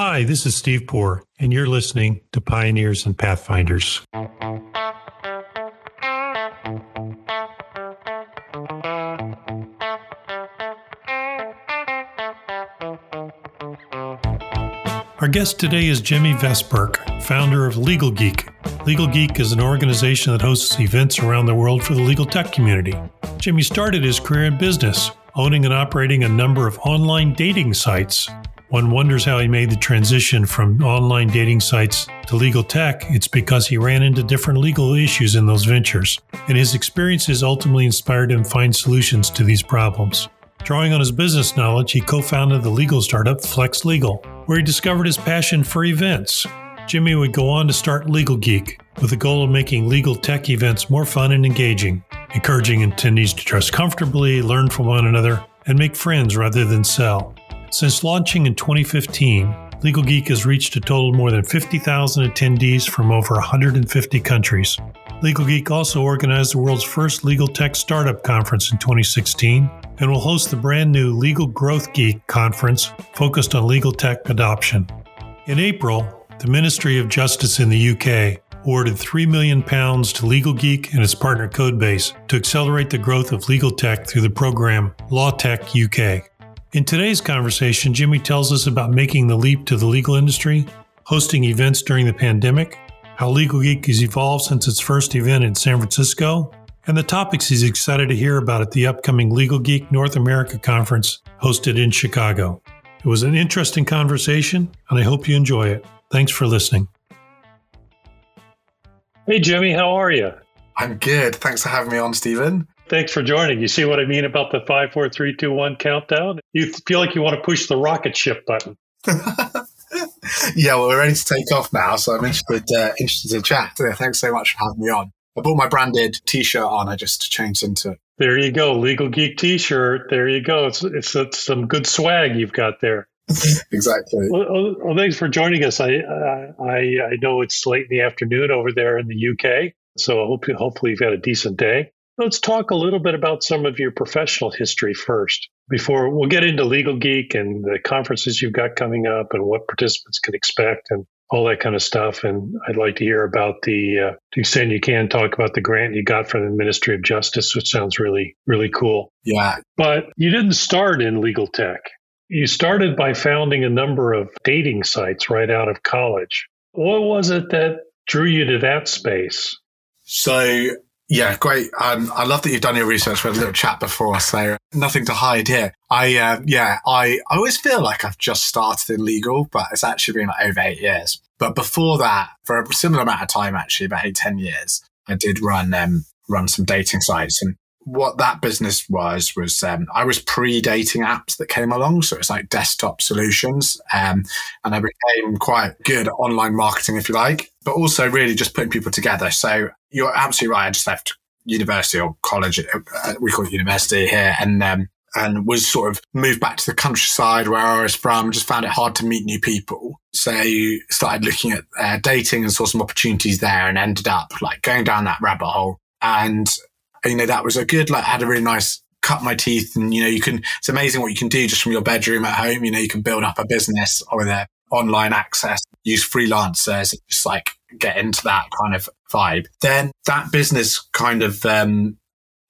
Hi, this is Steve Poor, and you're listening to Pioneers and Pathfinders. Our guest today is Jimmy Vestbirk, founder of Legal Geek. Legal Geek is an organization that hosts events around the world for the legal tech community. Jimmy started his career in business, owning and operating a number of online dating sites one wonders how he made the transition from online dating sites to legal tech. It's because he ran into different legal issues in those ventures, and his experiences ultimately inspired him to find solutions to these problems. Drawing on his business knowledge, he co founded the legal startup Flex Legal, where he discovered his passion for events. Jimmy would go on to start Legal Geek with the goal of making legal tech events more fun and engaging, encouraging attendees to dress comfortably, learn from one another, and make friends rather than sell. Since launching in 2015, Legal Geek has reached a total of more than 50,000 attendees from over 150 countries. Legal Geek also organized the world's first legal tech startup conference in 2016 and will host the brand new Legal Growth Geek conference focused on legal tech adoption. In April, the Ministry of Justice in the UK awarded £3 million to Legal Geek and its partner Codebase to accelerate the growth of legal tech through the program Law Tech UK. In today's conversation, Jimmy tells us about making the leap to the legal industry, hosting events during the pandemic, how Legal Geek has evolved since its first event in San Francisco, and the topics he's excited to hear about at the upcoming Legal Geek North America conference hosted in Chicago. It was an interesting conversation, and I hope you enjoy it. Thanks for listening. Hey, Jimmy, how are you? I'm good. Thanks for having me on, Stephen. Thanks for joining. You see what I mean about the five, four, three, two, one countdown? You feel like you want to push the rocket ship button. yeah, well, we're ready to take off now, so I'm interested uh, interested to chat. Yeah, thanks so much for having me on. I bought my branded T-shirt on. I just changed into it. There you go, Legal Geek T-shirt. There you go. It's it's, it's some good swag you've got there. exactly. Well, well, thanks for joining us. I, I I know it's late in the afternoon over there in the UK, so I hope hopefully you've had a decent day. Let's talk a little bit about some of your professional history first before we'll get into Legal Geek and the conferences you've got coming up and what participants can expect and all that kind of stuff. And I'd like to hear about the, uh, to the extent you can, talk about the grant you got from the Ministry of Justice, which sounds really, really cool. Yeah. But you didn't start in legal tech. You started by founding a number of dating sites right out of college. What was it that drew you to that space? So yeah, great. Um, I love that you've done your research. We had a little chat before, so nothing to hide here. I, uh, yeah, I, I always feel like I've just started in legal, but it's actually been like over eight years. But before that, for a similar amount of time, actually, about eight, 10 years, I did run, um, run some dating sites. And what that business was was um, I was pre-dating apps that came along, so it's like desktop solutions, um, and I became quite good at online marketing, if you like, but also really just putting people together. So you're absolutely right. I just left university or college, uh, we call it university here, and um, and was sort of moved back to the countryside where I was from. Just found it hard to meet new people, so started looking at uh, dating and saw some opportunities there, and ended up like going down that rabbit hole and you know, that was a good, like, had a really nice cut my teeth. And, you know, you can, it's amazing what you can do just from your bedroom at home. You know, you can build up a business or their online access, use freelancers, just like get into that kind of vibe. Then that business kind of, um,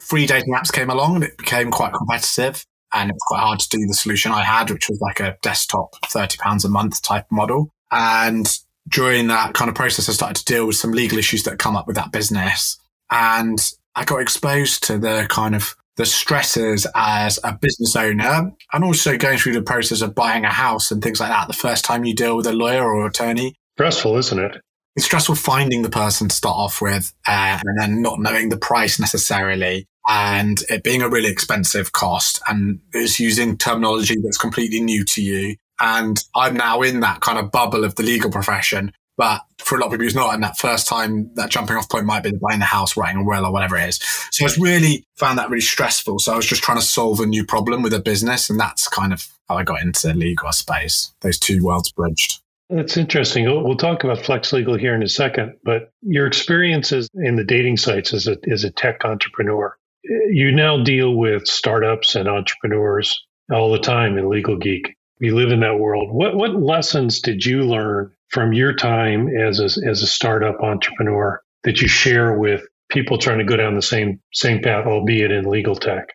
free dating apps came along and it became quite competitive and it was quite hard to do the solution I had, which was like a desktop, 30 pounds a month type model. And during that kind of process, I started to deal with some legal issues that come up with that business. And I got exposed to the kind of the stresses as a business owner and also going through the process of buying a house and things like that. The first time you deal with a lawyer or attorney. Stressful, isn't it? It's stressful finding the person to start off with uh, and then not knowing the price necessarily and it being a really expensive cost and it's using terminology that's completely new to you. And I'm now in that kind of bubble of the legal profession but for a lot of people, it's not. And that first time, that jumping off point might be buying the house, writing a will, or whatever it is. So it's really found that really stressful. So I was just trying to solve a new problem with a business. And that's kind of how I got into legal space, those two worlds bridged. That's interesting. We'll talk about Flex Legal here in a second, but your experiences in the dating sites as a, as a tech entrepreneur, you now deal with startups and entrepreneurs all the time in Legal Geek. you live in that world. What what lessons did you learn from your time as a, as a startup entrepreneur that you share with people trying to go down the same same path, albeit in legal tech?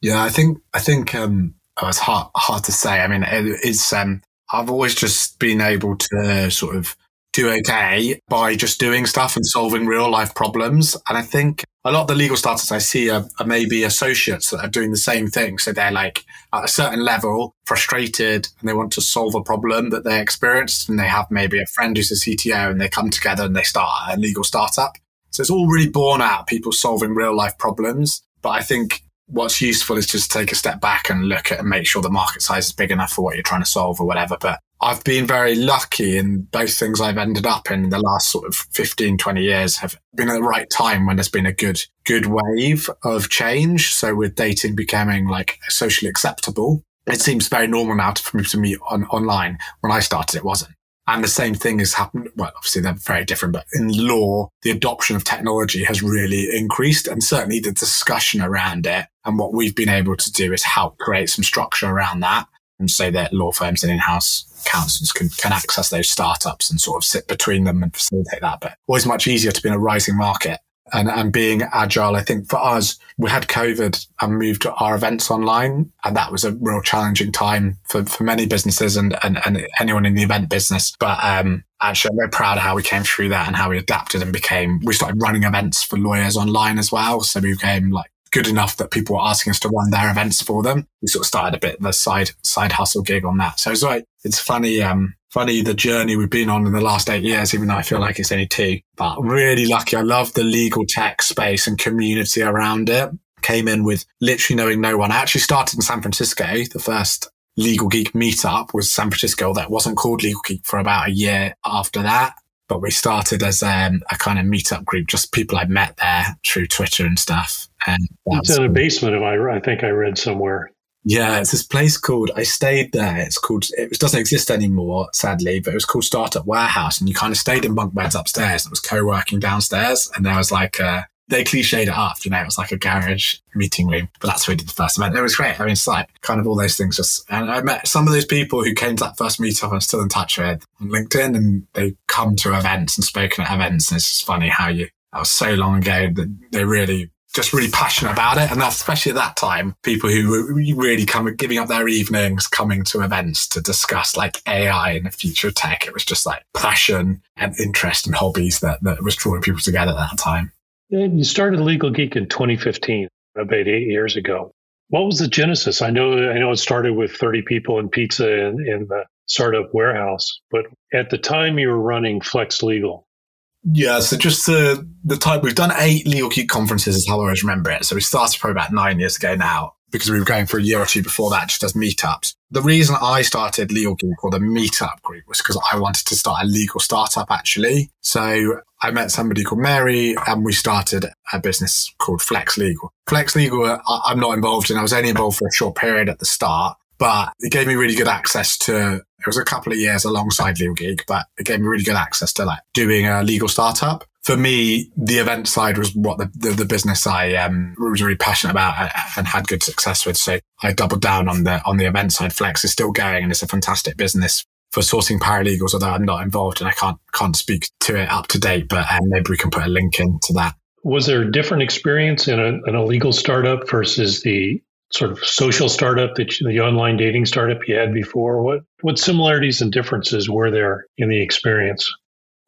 Yeah, I think I think um, oh, it's hard hard to say. I mean, it, it's um, I've always just been able to sort of do okay by just doing stuff and solving real life problems. And I think a lot of the legal startups I see are, are, maybe associates that are doing the same thing. So they're like at a certain level frustrated and they want to solve a problem that they experienced and they have maybe a friend who's a CTO and they come together and they start a legal startup. So it's all really born out people solving real life problems. But I think what's useful is just take a step back and look at and make sure the market size is big enough for what you're trying to solve or whatever. But I've been very lucky in both things I've ended up in the last sort of 15, 20 years have been at the right time when there's been a good, good wave of change. So with dating becoming like socially acceptable, it seems very normal now for me to meet on online. When I started, it wasn't. And the same thing has happened. Well, obviously they're very different, but in law, the adoption of technology has really increased and certainly the discussion around it. And what we've been able to do is help create some structure around that and so that law firms and in-house counsels can, can access those startups and sort of sit between them and facilitate that. But always much easier to be in a rising market and, and being agile. I think for us, we had COVID and moved to our events online. And that was a real challenging time for, for many businesses and, and, and anyone in the event business. But, um, actually, I'm very proud of how we came through that and how we adapted and became, we started running events for lawyers online as well. So we became like good enough that people were asking us to run their events for them. We sort of started a bit of a side side hustle gig on that. So it's like it's funny, um, funny the journey we've been on in the last eight years, even though I feel like it's only two. But really lucky. I love the legal tech space and community around it. Came in with literally knowing no one. I actually started in San Francisco. The first Legal Geek meetup was San Francisco. That wasn't called Legal Geek for about a year after that but we started as um, a kind of meetup group, just people I met there through Twitter and stuff. And it's in a basement of I, I think I read somewhere. Yeah, it's this place called. I stayed there. It's called. It doesn't exist anymore, sadly, but it was called Startup Warehouse, and you kind of stayed in bunk beds upstairs. It was co-working downstairs, and there was like a they cliched it up, you know, it was like a garage meeting room, but that's where we did the first event. It was great. I mean, it's like kind of all those things just, and I met some of those people who came to that first meetup I'm still in touch with on LinkedIn and they come to events and spoken at events. And it's just funny how you, that was so long ago that they really just really passionate about it. And especially at that time, people who were really come giving up their evenings coming to events to discuss like AI and the future of tech. It was just like passion and interest and hobbies that, that was drawing people together at that time. You started Legal Geek in 2015, about eight years ago. What was the genesis? I know I know it started with 30 people and pizza in, in the startup warehouse, but at the time you were running Flex Legal. Yeah, so just the the type we've done eight Legal Geek conferences is how I always remember it. So we started probably about nine years ago now because we were going for a year or two before that just as meetups. The reason I started Legal Geek or the meetup group was because I wanted to start a legal startup actually. So I met somebody called Mary and we started a business called Flex Legal. Flex Legal, uh, I'm not involved in. I was only involved for a short period at the start, but it gave me really good access to, it was a couple of years alongside Legal Geek but it gave me really good access to like doing a legal startup for me, the event side was what the, the, the, business I um, was really passionate about and had good success with. So I doubled down on the on the event side. Flex is still going and it's a fantastic business for sourcing paralegals, although I'm not involved and I can't can't speak to it up to date. But um, maybe we can put a link into that. Was there a different experience in a, in a legal startup versus the sort of social startup that you, the online dating startup you had before? What what similarities and differences were there in the experience?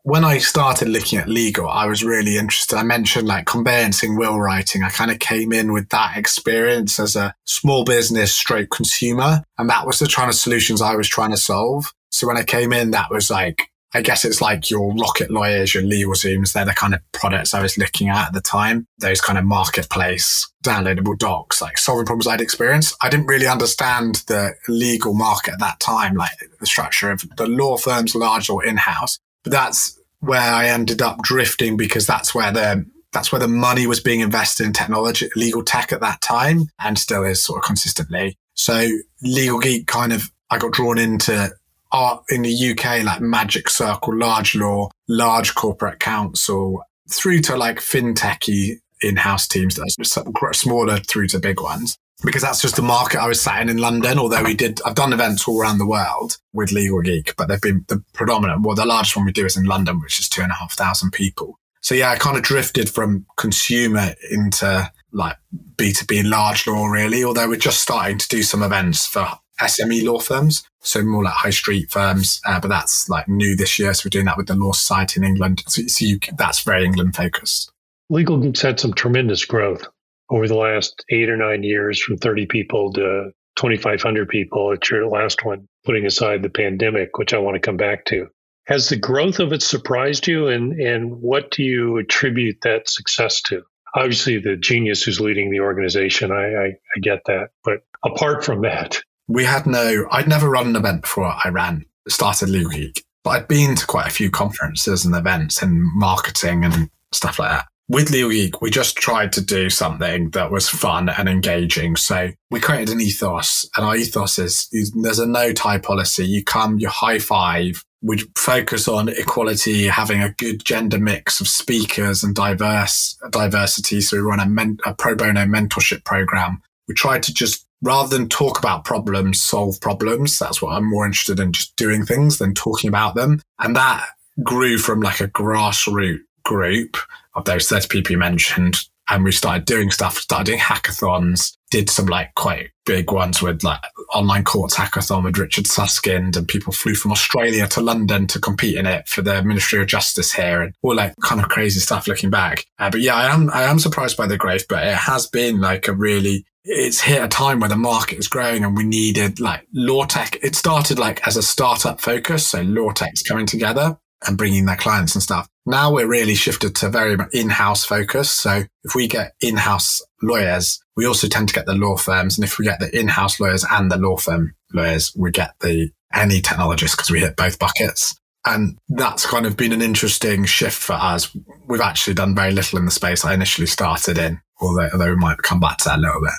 when I started looking at legal, I was really interested. I mentioned like conveyancing, will writing. I kind of came in with that experience as a small business stroke consumer. And that was the kind of solutions I was trying to solve. So when I came in, that was like, I guess it's like your rocket lawyers, your LegalZooms. They're the kind of products I was looking at at the time. Those kind of marketplace downloadable docs, like solving problems I'd experienced. I didn't really understand the legal market at that time, like the structure of the law firms, large or in-house. But that's where I ended up drifting because that's where the that's where the money was being invested in technology, legal tech at that time, and still is sort of consistently. So Legal Geek kind of I got drawn into art in the UK, like Magic Circle, large law, large corporate counsel, through to like fintechy in-house teams that are smaller through to big ones. because that's just the market I was sat in in London. Although we did, I've done events all around the world with Legal Geek, but they've been the predominant, well, the largest one we do is in London, which is two and a half thousand people. So yeah, I kind of drifted from consumer into like B2B large law really, although we're just starting to do some events for SME law firms. So more like high street firms, uh, but that's like new this year. So we're doing that with the Law Society in England. So, so you, that's very England focused. Legal Geeks had some tremendous growth over the last eight or nine years from 30 people to 2,500 people at your last one, putting aside the pandemic, which I want to come back to. Has the growth of it surprised you, and, and what do you attribute that success to? Obviously, the genius who's leading the organization, I, I, I get that. But apart from that, we had no, I'd never run an event before I ran, started Legal Geek, but I'd been to quite a few conferences and events in marketing and stuff like that with Legal Geek, we just tried to do something that was fun and engaging. So we created an ethos, and our ethos is, is there's a no tie policy. You come, you high five. We focus on equality, having a good gender mix of speakers and diverse diversity. So we run a, men, a pro bono mentorship program. We try to just rather than talk about problems, solve problems. That's what I'm more interested in, just doing things than talking about them. And that grew from like a grassroots group of those 30 people you mentioned. And we started doing stuff, started doing hackathons, did some like quite big ones with like online courts hackathon with Richard Susskind and people flew from Australia to London to compete in it for the Ministry of Justice here and all like kind of crazy stuff looking back. Uh, but yeah, I am, I am surprised by the growth, but it has been like a really, it's hit a time where the market is growing and we needed like law tech. It started like as a startup focus. So law tech's coming together and bringing their clients and stuff. Now we're really shifted to very in-house focus. So if we get in-house lawyers, we also tend to get the law firms. And if we get the in-house lawyers and the law firm lawyers, we get the any technologists because we hit both buckets. And that's kind of been an interesting shift for us. We've actually done very little in the space I initially started in, although, although we might come back to that a little bit.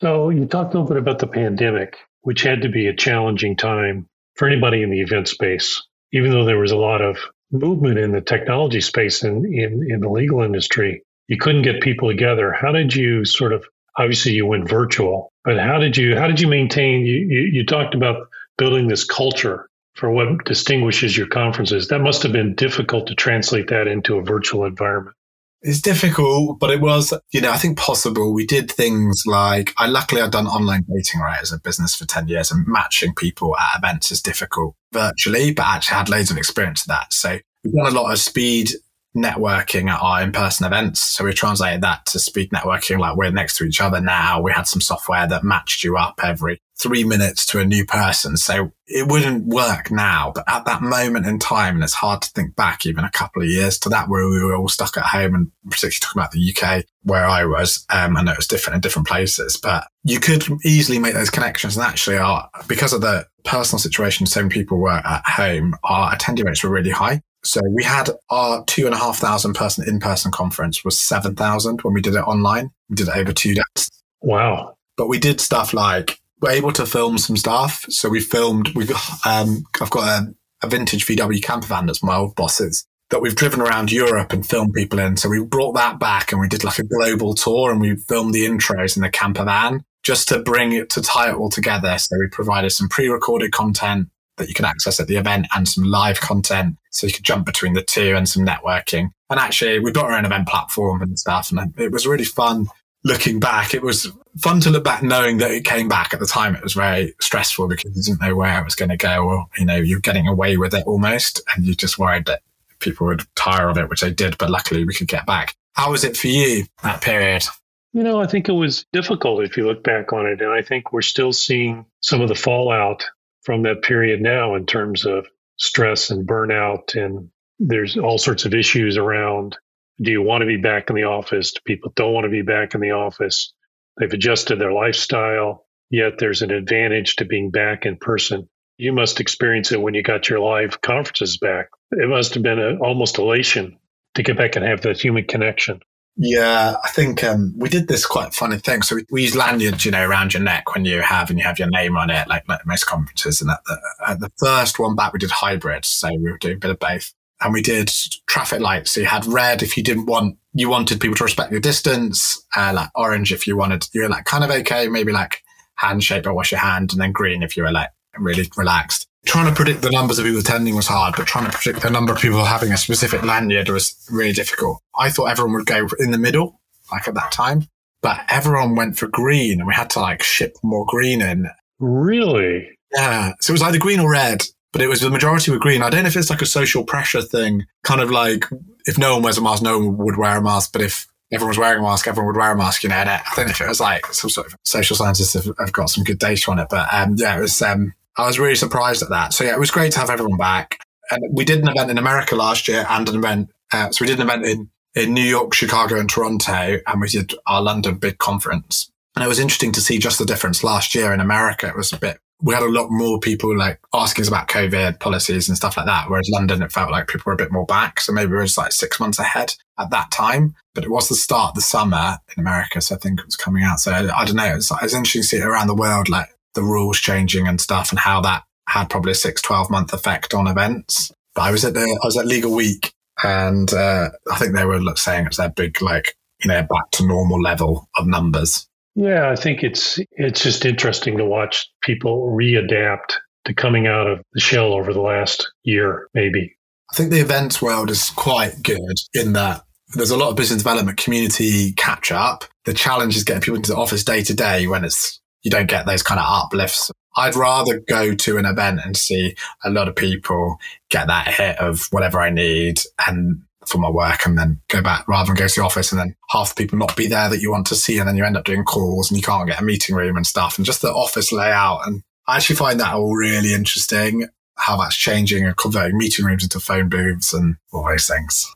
So you talked a little bit about the pandemic, which had to be a challenging time for anybody in the event space even though there was a lot of movement in the technology space in, in, in the legal industry, you couldn't get people together. How did you sort of obviously you went virtual, but how did you how did you maintain you, you, you talked about building this culture for what distinguishes your conferences. That must have been difficult to translate that into a virtual environment. It's difficult, but it was, you know, I think possible. We did things like, I luckily I'd done online dating right as a business for 10 years and matching people at events is difficult virtually, but actually had loads of experience of that. So we've done a lot of speed networking at our in-person events. So we translated that to speed networking, like we're next to each other now. We had some software that matched you up every three minutes to a new person. So it wouldn't work now, but at that moment in time, and it's hard to think back even a couple of years to that where we were all stuck at home and particularly talking about the UK where I was. Um, I know it was different in different places, but you could easily make those connections. And actually our, because of the personal situation, so many people were at home, our attendee rates were really high. So we had our two and a half thousand person in person conference was 7,000 when we did it online. We did it over two days. Wow. But we did stuff like we're able to film some stuff. So we filmed, we um, I've got a, a vintage VW camper van that's my old boss's that we've driven around Europe and filmed people in. So we brought that back and we did like a global tour and we filmed the intros in the camper van just to bring it to tie it all together. So we provided some pre-recorded content that you can access at the event and some live content. So you could jump between the two and some networking. And actually, we've got our own event platform and stuff. And it was really fun looking back. It was fun to look back knowing that it came back at the time. It was very stressful because you didn't know where it was going to go or, you know, you're getting away with it almost. And you just worried that people would tire of it, which they did. But luckily we could get back. How was it for you that period? You know, I think it was difficult if you look back on it. And I think we're still seeing some of the fallout from that period now in terms of stress and burnout. And there's all sorts of issues around do you want to be back in the office? Do people don't want to be back in the office? They've adjusted their lifestyle, yet there's an advantage to being back in person. You must experience it when you got your live conferences back. It must have been a, almost elation to get back and have that human connection. Yeah, I think um, we did this quite funny thing. So we, we, use lanyards, you know, around your neck when you have and you have your name on it, like, like most conferences. And at the, at the first one back, we did hybrid. So we were doing a bit of both. And we did traffic lights. So you had red if you didn't want you wanted people to respect your distance, uh, like orange if you wanted, you were like kind of okay, maybe like handshake or wash your hand, and then green if you were like really relaxed. Trying to predict the numbers of people attending was hard, but trying to predict the number of people having a specific lanyard was really difficult. I thought everyone would go in the middle, like at that time, but everyone went for green and we had to like ship more green in. Really? Yeah. So it was either green or red, but it was the majority were green. I don't know if it's like a social pressure thing, kind of like if no one wears a mask, no one would wear a mask. But if everyone was wearing a mask, everyone would wear a mask, you know. And I don't know if it was like some sort of social scientists have, have got some good data on it. But um, yeah, it was, um, I was really surprised at that. So yeah, it was great to have everyone back. And we did an event in America last year and an event, uh, so we did an event in, in New York, Chicago, and Toronto, and we did our London big conference. And it was interesting to see just the difference last year in America. It was a bit we had a lot more people like asking us about COVID policies and stuff like that. Whereas London, it felt like people were a bit more back. So maybe we were just like six months ahead at that time. But it was the start of the summer in America. So I think it was coming out. So I, I don't know. It's, it's interesting to see it around the world, like the rules changing and stuff and how that had probably a six, 12 month effect on events. But I was at the, I was at Legal Week and uh, I think they were saying it's their big, like, you know, back to normal level of numbers. Yeah, I think it's it's just interesting to watch people readapt to coming out of the shell over the last year, maybe. I think the events world is quite good in that there's a lot of business development community catch up. The challenge is getting people into the office day to day when it's you don't get those kind of uplifts. I'd rather go to an event and see a lot of people get that hit of whatever I need and for my work and then go back rather than go to the office and then half the people not be there that you want to see. And then you end up doing calls and you can't get a meeting room and stuff and just the office layout. And I actually find that all really interesting how that's changing and converting meeting rooms into phone booths and all those things.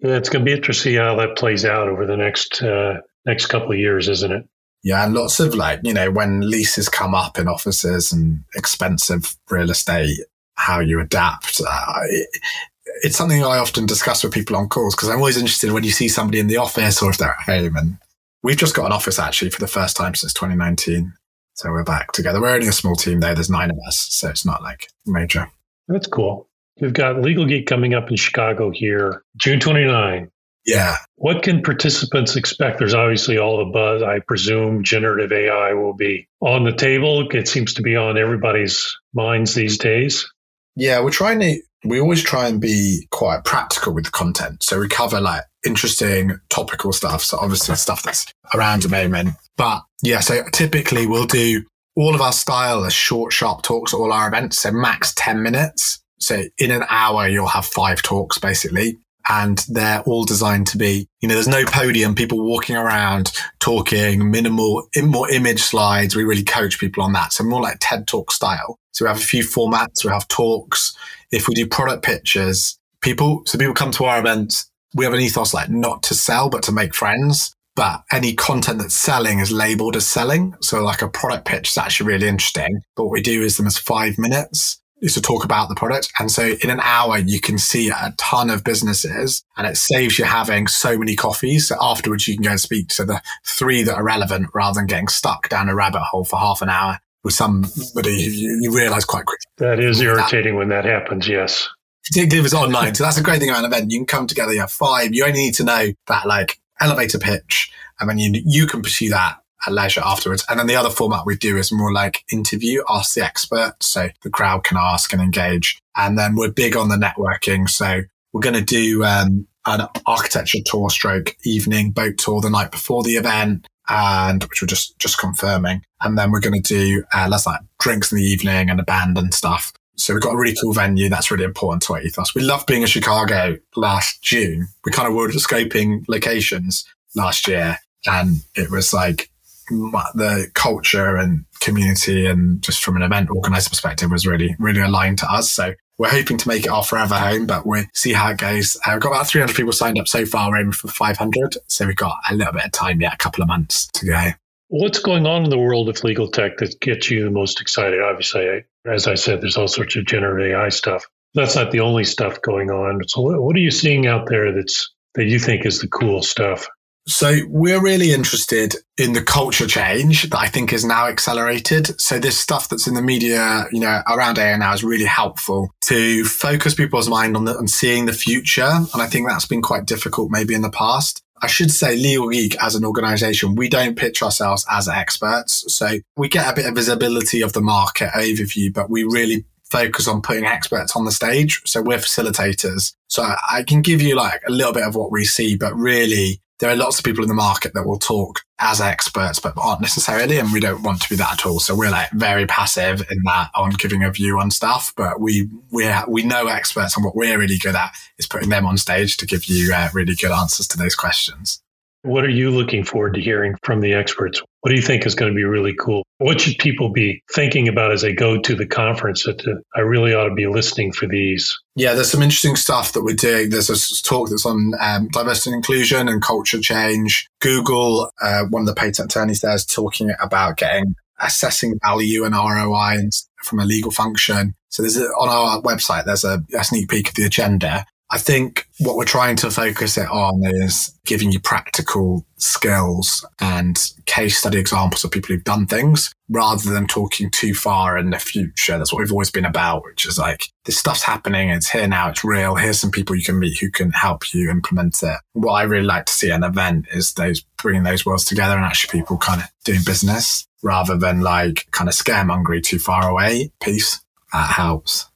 Yeah, it's going to be interesting how that plays out over the next uh, next couple of years, isn't it? Yeah, and lots of like you know when leases come up in offices and expensive real estate, how you adapt. Uh, it's something I often discuss with people on calls because I'm always interested when you see somebody in the office or if they're at home. And we've just got an office actually for the first time since 2019. So we're back together. We're only a small team though. There's nine of us. So it's not like major. That's cool. We've got Legal Geek coming up in Chicago here, June 29. Yeah. What can participants expect? There's obviously all the buzz. I presume generative AI will be on the table. It seems to be on everybody's minds these days. Yeah, we're trying to we always try and be quite practical with the content. So we cover like interesting topical stuff. So obviously stuff that's around the moment. But yeah, so typically we'll do all of our style as short, sharp talks at all our events. So max 10 minutes. So in an hour, you'll have five talks basically. And they're all designed to be, you know, there's no podium, people walking around talking, minimal, more image slides. We really coach people on that. So more like TED talk style. So we have a few formats. We have talks, if we do product pitches, people, so people come to our events, we have an ethos like not to sell, but to make friends. But any content that's selling is labeled as selling. So like a product pitch is actually really interesting. But what we do is them as five minutes is to talk about the product. And so in an hour, you can see a ton of businesses and it saves you having so many coffees. So afterwards, you can go and speak to the three that are relevant rather than getting stuck down a rabbit hole for half an hour with somebody you, you realize quite quickly. That is irritating that. when that happens, yes. Particularly if it's online. so that's a great thing about an event. You can come together, you have five, you only need to know that like elevator pitch, and then you, you can pursue that at leisure afterwards. And then the other format we do is more like interview, ask the expert. So the crowd can ask and engage. And then we're big on the networking. So we're going to do um, an architecture tour stroke evening boat tour the night before the event and which we're just just confirming. And then we're going to do uh, let's like drinks in the evening and a band and stuff. So we've got a really cool venue that's really important to our ethos. We loved being in Chicago last June. We kind of were scoping locations last year, and it was like the culture and community and just from an event organizer perspective was really really aligned to us. So we're hoping to make it our forever home, but we'll see how it goes. Uh, we've got about 300 people signed up so far. We're aiming for 500. So we've got a little bit of time yet, a couple of months to go. What's going on in the world of legal tech that gets you the most excited? Obviously, as I said, there's all sorts of generative AI stuff. That's not the only stuff going on. So what are you seeing out there that's that you think is the cool stuff? So we're really interested in the culture change that I think is now accelerated. So this stuff that's in the media, you know, around AI now is really helpful to focus people's mind on, the, on seeing the future. And I think that's been quite difficult maybe in the past. I should say Legal Geek as an organization, we don't pitch ourselves as experts. So we get a bit of visibility of the market overview, but we really focus on putting experts on the stage. So we're facilitators. So I can give you like a little bit of what we see, but really there are lots of people in the market that will talk as experts, but aren't necessarily, and we don't want to be that at all. So we're like very passive in that on giving a view on stuff, but we we we know experts, and what we're really good at is putting them on stage to give you uh, really good answers to those questions. What are you looking forward to hearing from the experts? What do you think is going to be really cool? What should people be thinking about as they go to the conference? That uh, I really ought to be listening for these. Yeah, there's some interesting stuff that we're doing. There's a talk that's on um, diversity and inclusion and culture change. Google, uh, one of the patent attorneys there, is talking about getting assessing value and ROI from a legal function. So there's a, on our website, there's a, a sneak peek of the agenda. I think what we're trying to focus it on is giving you practical skills and case study examples of people who've done things rather than talking too far in the future. That's what we've always been about, which is like this stuff's happening. It's here now. It's real. Here's some people you can meet who can help you implement it. What I really like to see at an event is those bringing those worlds together and actually people kind of doing business rather than like kind of scaremongery too far away piece. That helps.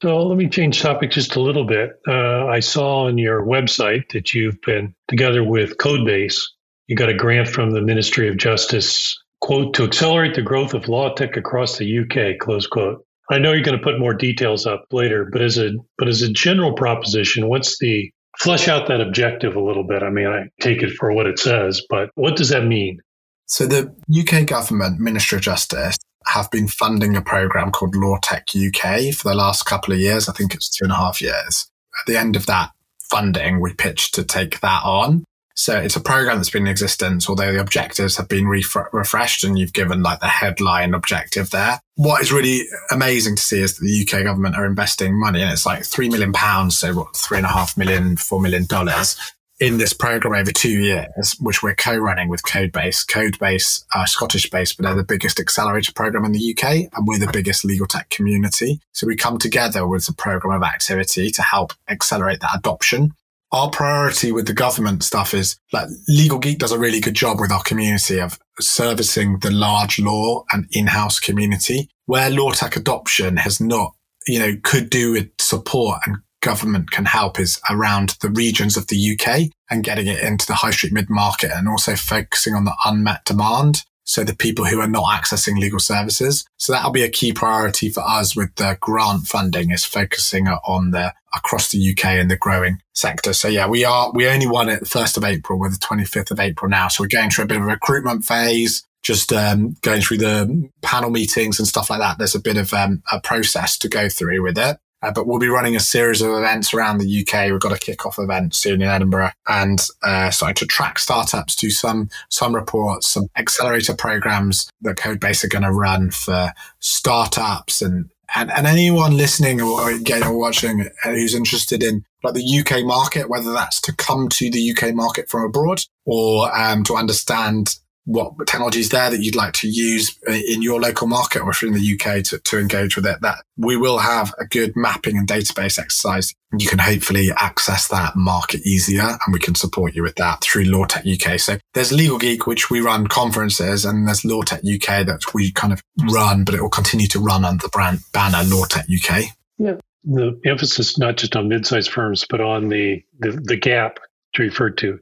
So let me change topic just a little bit. Uh, I saw on your website that you've been together with Codebase. You got a grant from the Ministry of Justice, quote, to accelerate the growth of law tech across the UK, close quote. I know you're going to put more details up later, but as a but as a general proposition, what's the flesh out that objective a little bit? I mean, I take it for what it says, but what does that mean? So the UK government, Ministry of Justice, have been funding a program called Law Tech UK for the last couple of years. I think it's two and a half years. At the end of that funding, we pitched to take that on. So it's a program that's been in existence, although the objectives have been refreshed and you've given like the headline objective there. What is really amazing to see is that the UK government are investing money and it's like three million pounds. So what, three and a half million, four million dollars in this program over two years, which we're co-running with Codebase. Codebase are Scottish based, but they're the biggest accelerator program in the UK and we're the biggest legal tech community. So we come together with a program of activity to help accelerate that adoption. Our priority with the government stuff is like Legal Geek does a really good job with our community of servicing the large law and in-house community where law tech adoption has not, you know, could do with support and government can help is around the regions of the UK and getting it into the high street mid market and also focusing on the unmet demand. So the people who are not accessing legal services. So that'll be a key priority for us with the grant funding is focusing on the across the UK and the growing sector. So yeah, we are, we only won it the 1st of April. We're the 25th of April now. So we're going through a bit of a recruitment phase just um, going through the panel meetings and stuff like that. There's a bit of um, a process to go through with it. Uh, but we'll be running a series of events around the UK. We've got a kick-off event soon in Edinburgh and uh, starting to track startups, do some some reports, some accelerator programs that Codebase are going to run for startups and, and and anyone listening or again or watching uh, who's interested in like the UK market, whether that's to come to the UK market from abroad or um, to understand what technologies there that you'd like to use in your local market or if you're in the UK to, to engage with it, that we will have a good mapping and database exercise. You can hopefully access that market easier and we can support you with that through LawTech UK. So there's Legal Geek, which we run conferences and there's LawTech UK that we kind of run, but it will continue to run under the brand banner LawTech UK. Yeah. The emphasis not just on mid-sized firms, but on the, the, the gap to refer to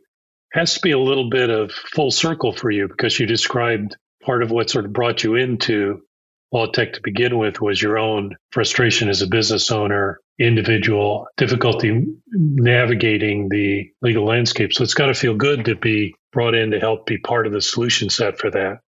has to be a little bit of full circle for you because you described part of what sort of brought you into law tech to begin with was your own frustration as a business owner, individual, difficulty navigating the legal landscape. So it's got to feel good to be brought in to help be part of the solution set for that.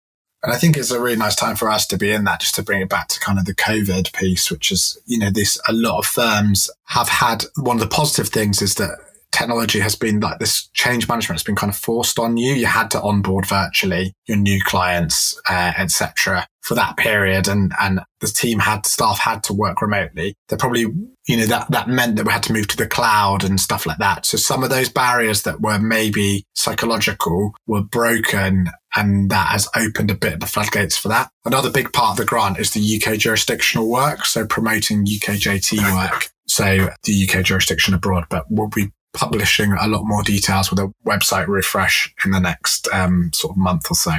And I think it's a really nice time for us to be in that, just to bring it back to kind of the COVID piece, which is, you know, this, a lot of firms have had one of the positive things is that technology has been like this change management has been kind of forced on you. You had to onboard virtually your new clients, uh, etc., for that period and, and the team had staff had to work remotely. They probably, you know, that, that meant that we had to move to the cloud and stuff like that. So some of those barriers that were maybe psychological were broken and that has opened a bit of the floodgates for that. Another big part of the grant is the UK jurisdictional work. So promoting UKJT work. So the UK jurisdiction abroad, but we'll be publishing a lot more details with a website refresh in the next um, sort of month or so.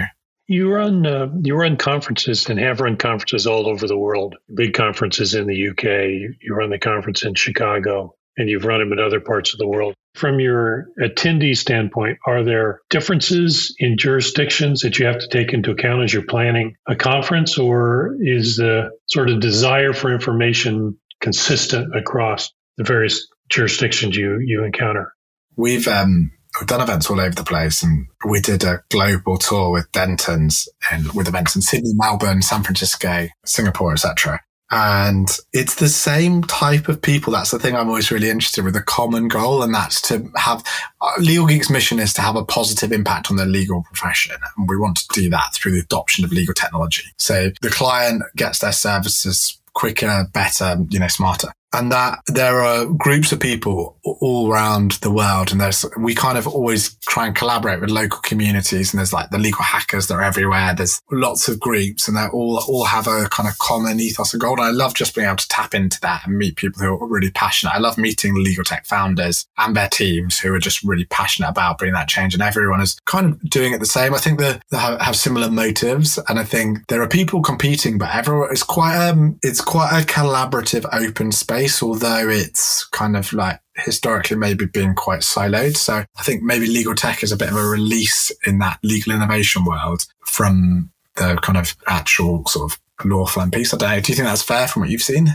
You run uh, you run conferences and have run conferences all over the world. Big conferences in the UK. You run the conference in Chicago, and you've run them in other parts of the world. From your attendee standpoint, are there differences in jurisdictions that you have to take into account as you're planning a conference, or is the sort of desire for information consistent across the various jurisdictions you you encounter? We've um, we've done events all over the place, and we did a global tour with Dentons and with events in Sydney, Melbourne, San Francisco, Singapore, etc. And it's the same type of people. That's the thing I'm always really interested in with a common goal. And that's to have uh, Legal Geek's mission is to have a positive impact on the legal profession. And we want to do that through the adoption of legal technology. So the client gets their services quicker, better, you know, smarter and that there are groups of people all around the world and there's we kind of always try and collaborate with local communities and there's like the legal hackers that are everywhere there's lots of groups and they all all have a kind of common ethos and i love just being able to tap into that and meet people who are really passionate. I love meeting legal tech founders and their teams who are just really passionate about bringing that change and everyone is kind of doing it the same. I think they have, similar motives and i think there are people competing but everyone is quite um it's quite a collaborative open space, although it's kind of like historically maybe been quite siloed. So I think maybe legal tech is a bit of a release in that legal innovation world from the kind of actual sort of law firm piece. I don't know. Do you think that's fair from what you've seen?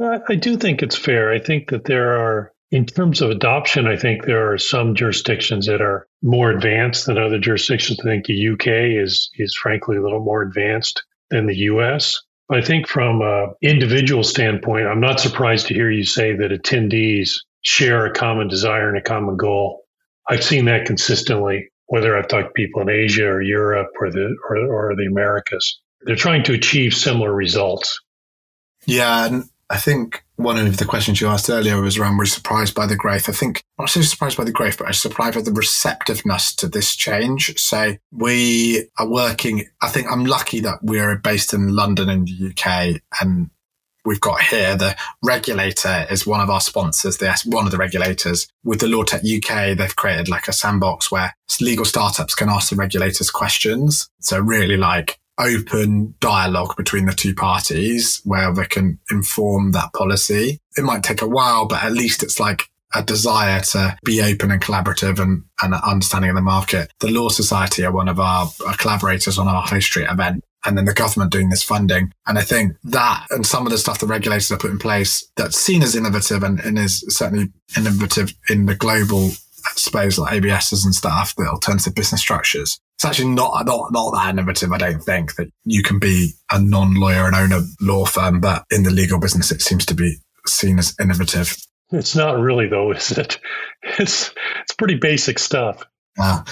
Uh, I do think it's fair. I think that there are, in terms of adoption, I think there are some jurisdictions that are more advanced than other jurisdictions. I think the UK is is frankly a little more advanced than the US. I think from an individual standpoint, I'm not surprised to hear you say that attendees share a common desire and a common goal. I've seen that consistently, whether I've talked to people in Asia or Europe or the or, or the Americas. They're trying to achieve similar results. Yeah, and I think one of the questions you asked earlier was around, were surprised by the growth? I think, I'm not so surprised by the growth, but I was surprised by the receptiveness to this change. So we are working, I think I'm lucky that we're based in London in the UK and we've got here the regulator is one of our sponsors. They're one of the regulators with the LawTech UK. They've created like a sandbox where legal startups can ask the regulators questions. So really like open dialogue between the two parties where they can inform that policy. It might take a while, but at least it's like a desire to be open and collaborative and, and understanding of the market. The Law Society are one of our, our collaborators on our High Street event and then the government doing this funding. And I think that and some of the stuff the regulators have put in place that's seen as innovative and, and is certainly innovative in the global space like ABSs and stuff, the alternative business structures, it's actually not, not, not that innovative. I don't think that you can be a non-lawyer and own a law firm, but in the legal business, it seems to be seen as innovative. It's not really though, is it? It's, it's pretty basic stuff. Uh,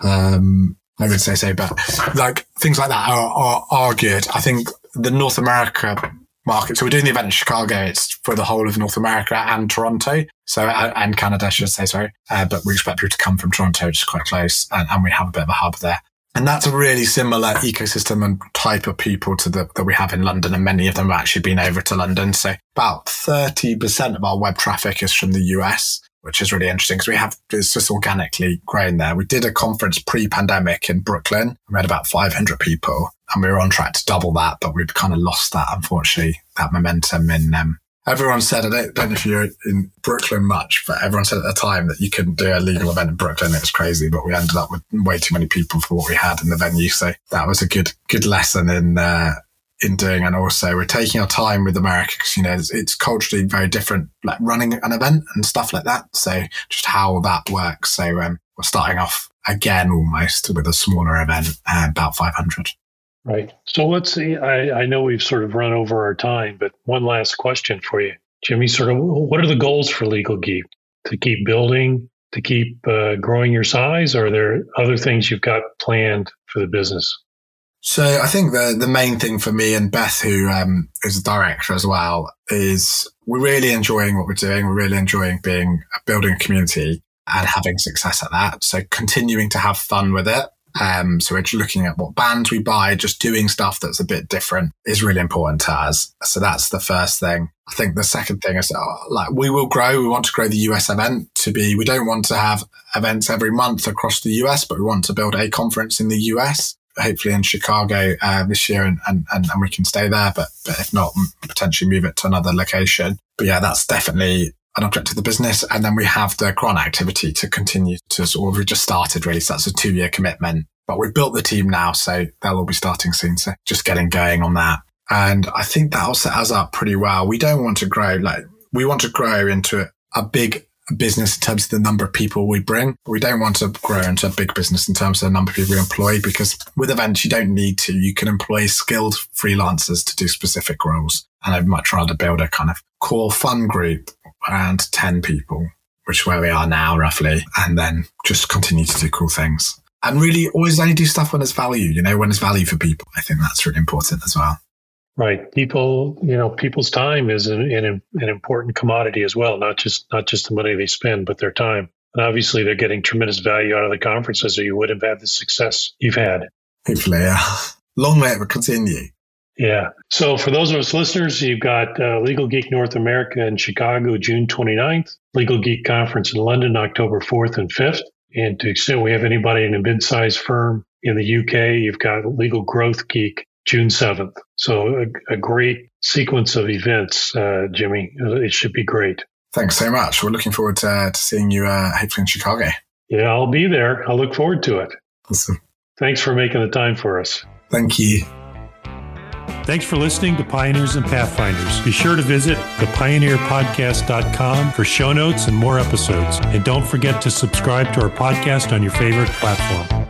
um, I would say so, but like things like that are, are, are good. I think the North America market. So we're doing the event in Chicago. It's for the whole of North America and Toronto. So, uh, and Canada, I should say, sorry. Uh, but we expect people to come from Toronto, which is quite close. And, and, we have a bit of a hub there. And that's a really similar ecosystem and type of people to the, that we have in London. And many of them have actually been over to London. So about 30% of our web traffic is from the US which is really interesting because we have it's just organically grown there. We did a conference pre-pandemic in Brooklyn. We had about 500 people, and we were on track to double that, but we'd kind of lost that, unfortunately, that momentum in. Um, everyone said, I don't, don't know if you're in Brooklyn much, but everyone said at the time that you couldn't do a legal event in Brooklyn. It was crazy, but we ended up with way too many people for what we had in the venue. So that was a good, good lesson in, uh, in doing and also we're taking our time with America because you know it's, it's, culturally very different like running an event and stuff like that. So just how that works. So um, we're starting off again almost with a smaller event uh, about 500 right. So let's see. I, I know we've sort of run over our time but one last question for you. Jimmy sort of what are the goals for Legal Geek? To keep building to keep uh, growing your size or are there other things you've got planned for the business So I think the the main thing for me and Beth, who um, is a director as well, is we're really enjoying what we're doing. We're really enjoying being building a community and having success at that. So continuing to have fun with it. Um, so we're looking at what bands we buy, just doing stuff that's a bit different is really important to us. So that's the first thing. I think the second thing is uh, like we will grow. We want to grow the US event to be, we don't want to have events every month across the US, but we want to build a conference in the US hopefully in Chicago uh, this year, and, and, and we can stay there. But, but if not, potentially move it to another location. But yeah, that's definitely an object of the business. And then we have the grant activity to continue to sort of, we just started really. So that's a two year commitment, but we've built the team now. So they'll all be starting soon. So just getting going on that. And I think that'll set us up pretty well. We don't want to grow like we want to grow into a big business in terms of the number of people we bring. We don't want to grow into a big business in terms of the number of people we employ because with events, you don't need to. You can employ skilled freelancers to do specific roles. And I'd much rather build a kind of core fun group around 10 people, which is where we are now roughly, and then just continue to do cool things. And really always only do stuff when there's value, you know, when there's value for people. I think that's really important as well. Right. People, you know, people's time is an, an, an important commodity as well, not just not just the money they spend, but their time. And obviously, they're getting tremendous value out of the conferences, or you would have had the success you've had. Hopefully, yeah. Long may it continue. Yeah. So for those of us listeners, you've got uh, Legal Geek North America in Chicago, June 29th, Legal Geek Conference in London, October 4th and 5th. And to extent we have anybody in a mid-sized firm in the UK, you've got Legal Growth Geek June 7th. So a, a great sequence of events, uh, Jimmy. It should be great. Thanks so much. We're looking forward to, uh, to seeing you uh, hopefully in Chicago. Yeah, I'll be there. I'll look forward to it. Awesome. Thanks for making the time for us. Thank you. Thanks for listening to Pioneers and Pathfinders. Be sure to visit thepioneerpodcast.com for show notes and more episodes. And don't forget to subscribe to our podcast on your favorite platform.